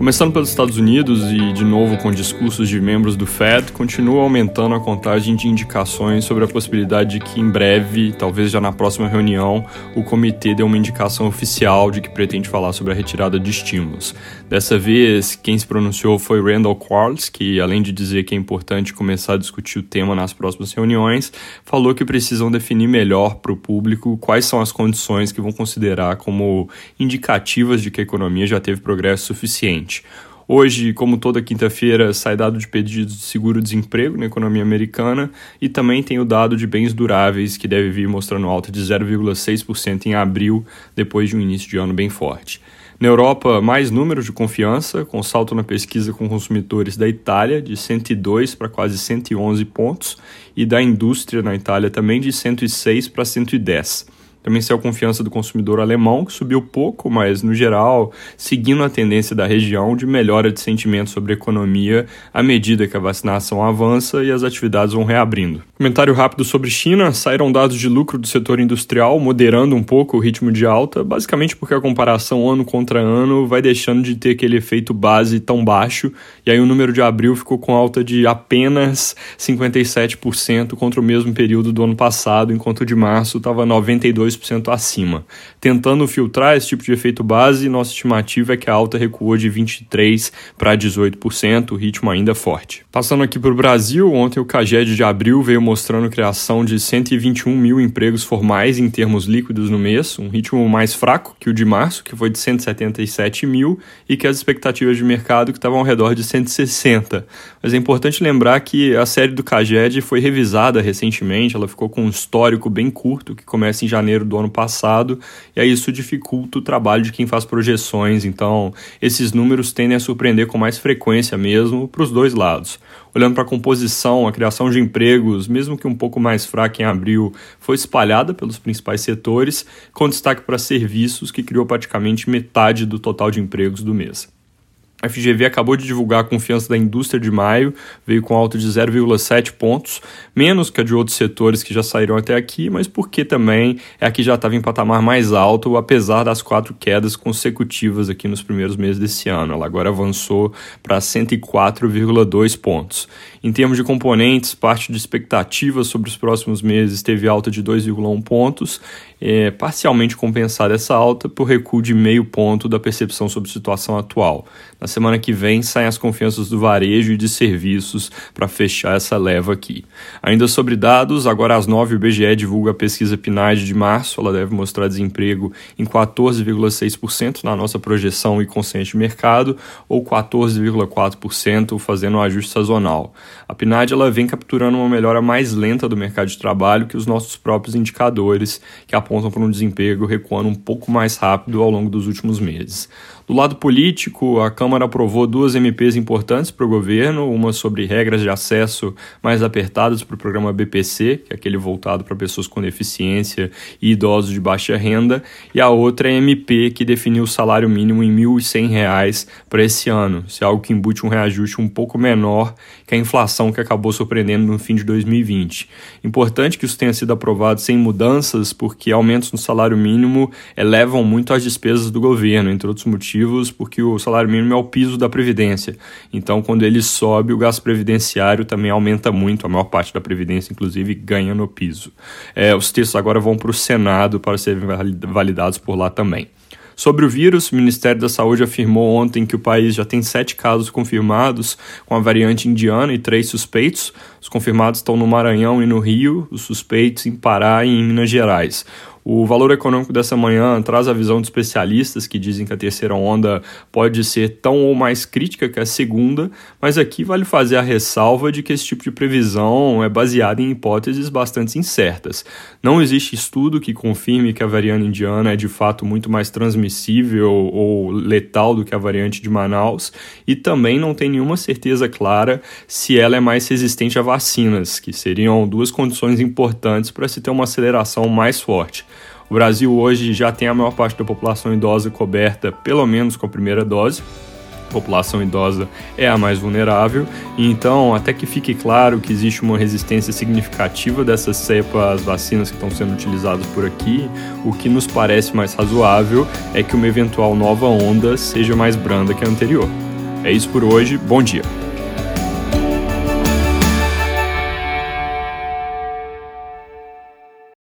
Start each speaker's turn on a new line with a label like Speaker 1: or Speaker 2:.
Speaker 1: Começando pelos Estados Unidos e, de novo, com discursos de membros do Fed, continua aumentando a contagem de indicações sobre a possibilidade de que, em breve, talvez já na próxima reunião, o comitê dê uma indicação oficial de que pretende falar sobre a retirada de estímulos. Dessa vez, quem se pronunciou foi Randall Quarles, que, além de dizer que é importante começar a discutir o tema nas próximas reuniões, falou que precisam definir melhor para o público quais são as condições que vão considerar como indicativas de que a economia já teve progresso suficiente. Hoje, como toda quinta-feira, sai dado de pedidos de seguro-desemprego na economia americana e também tem o dado de bens duráveis, que deve vir mostrando alta de 0,6% em abril, depois de um início de ano bem forte. Na Europa, mais números de confiança, com salto na pesquisa com consumidores da Itália, de 102 para quase 111 pontos, e da indústria na Itália também de 106 para 110. Também saiu a confiança do consumidor alemão, que subiu pouco, mas no geral, seguindo a tendência da região de melhora de sentimento sobre a economia à medida que a vacinação avança e as atividades vão reabrindo. Comentário rápido sobre China: saíram dados de lucro do setor industrial, moderando um pouco o ritmo de alta, basicamente porque a comparação ano contra ano vai deixando de ter aquele efeito base tão baixo, e aí o número de abril ficou com alta de apenas 57% contra o mesmo período do ano passado, enquanto o de março estava 92% 2% acima. Tentando filtrar esse tipo de efeito base, nossa estimativa é que a alta recuou de 23% para 18%, o ritmo ainda forte. Passando aqui para o Brasil, ontem o CAGED de abril veio mostrando criação de 121 mil empregos formais em termos líquidos no mês, um ritmo mais fraco que o de março, que foi de 177 mil, e que as expectativas de mercado que estavam ao redor de 160. Mas é importante lembrar que a série do CAGED foi revisada recentemente, ela ficou com um histórico bem curto, que começa em janeiro janeiro do ano passado, e aí isso dificulta o trabalho de quem faz projeções. Então, esses números tendem a surpreender com mais frequência mesmo para os dois lados. Olhando para a composição, a criação de empregos, mesmo que um pouco mais fraca em abril, foi espalhada pelos principais setores, com destaque para serviços, que criou praticamente metade do total de empregos do mês. A FGV acabou de divulgar a confiança da indústria de maio, veio com alta de 0,7 pontos, menos que a de outros setores que já saíram até aqui, mas porque também é a que já estava em patamar mais alto, apesar das quatro quedas consecutivas aqui nos primeiros meses desse ano. Ela agora avançou para 104,2 pontos. Em termos de componentes, parte de expectativas sobre os próximos meses teve alta de 2,1 pontos, é, parcialmente compensada essa alta por recuo de meio ponto da percepção sobre a situação atual. Na semana que vem saem as confianças do varejo e de serviços para fechar essa leva aqui. Ainda sobre dados, agora às 9 o IBGE divulga a pesquisa PNAD de março, ela deve mostrar desemprego em 14,6% na nossa projeção e consciente de mercado, ou 14,4% fazendo um ajuste sazonal. A PNAD ela vem capturando uma melhora mais lenta do mercado de trabalho que os nossos próprios indicadores, que apontam para um desemprego recuando um pouco mais rápido ao longo dos últimos meses. Do lado político, a Câmara aprovou duas MPs importantes para o governo, uma sobre regras de acesso mais apertadas para o programa BPC, que é aquele voltado para pessoas com deficiência e idosos de baixa renda, e a outra é a MP que definiu o salário mínimo em R$ 1.100 para esse ano. Isso é algo que embute um reajuste um pouco menor que a inflação que acabou surpreendendo no fim de 2020. Importante que isso tenha sido aprovado sem mudanças, porque aumentos no salário mínimo elevam muito as despesas do governo, entre outros motivos porque o salário mínimo é o piso da Previdência. Então, quando ele sobe, o gasto previdenciário também aumenta muito, a maior parte da Previdência, inclusive, ganha no piso. É, os textos agora vão para o Senado para serem validados por lá também. Sobre o vírus, o Ministério da Saúde afirmou ontem que o país já tem sete casos confirmados com a variante indiana e três suspeitos. Os confirmados estão no Maranhão e no Rio, os suspeitos em Pará e em Minas Gerais. O valor econômico dessa manhã traz a visão de especialistas que dizem que a terceira onda pode ser tão ou mais crítica que a segunda, mas aqui vale fazer a ressalva de que esse tipo de previsão é baseada em hipóteses bastante incertas. Não existe estudo que confirme que a variante indiana é de fato muito mais transmissível ou letal do que a variante de Manaus, e também não tem nenhuma certeza clara se ela é mais resistente a vacinas, que seriam duas condições importantes para se ter uma aceleração mais forte. O Brasil hoje já tem a maior parte da população idosa coberta, pelo menos com a primeira dose. população idosa é a mais vulnerável, então, até que fique claro que existe uma resistência significativa dessa cepa às vacinas que estão sendo utilizadas por aqui, o que nos parece mais razoável é que uma eventual nova onda seja mais branda que a anterior. É isso por hoje, bom dia!